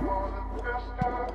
Just a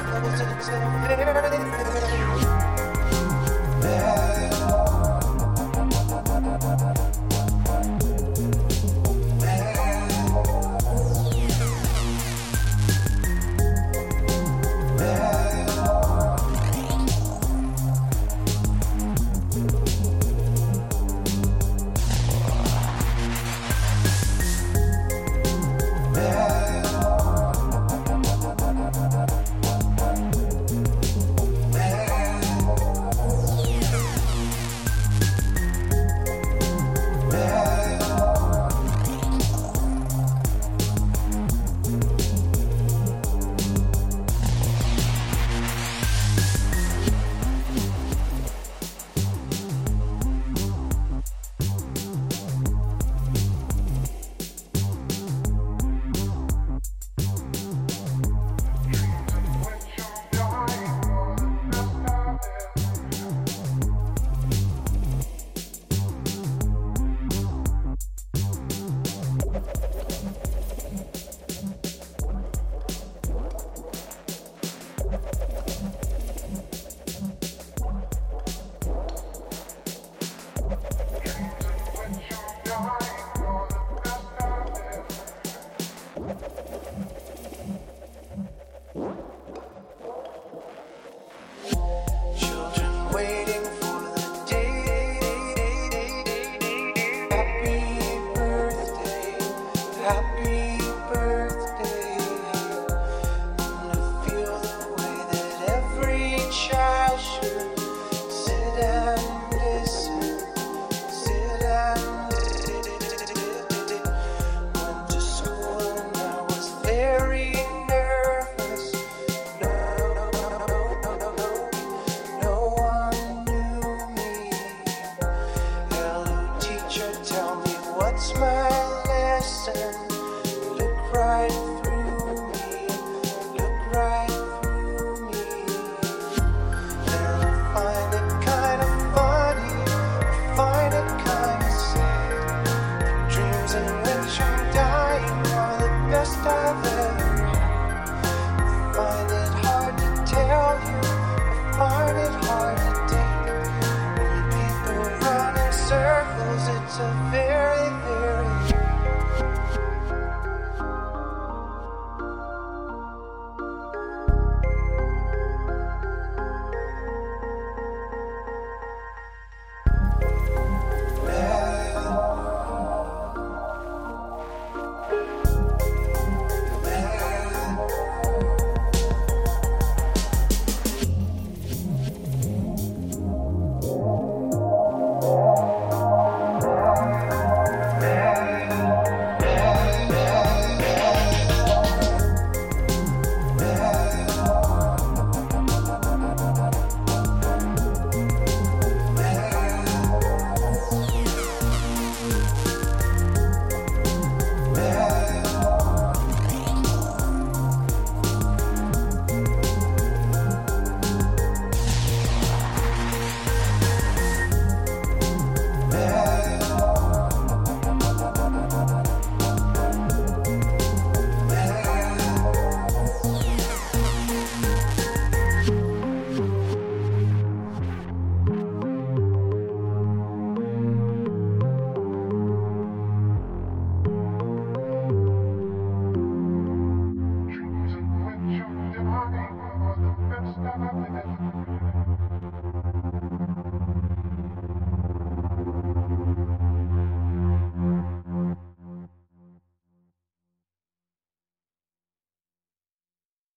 Thank you.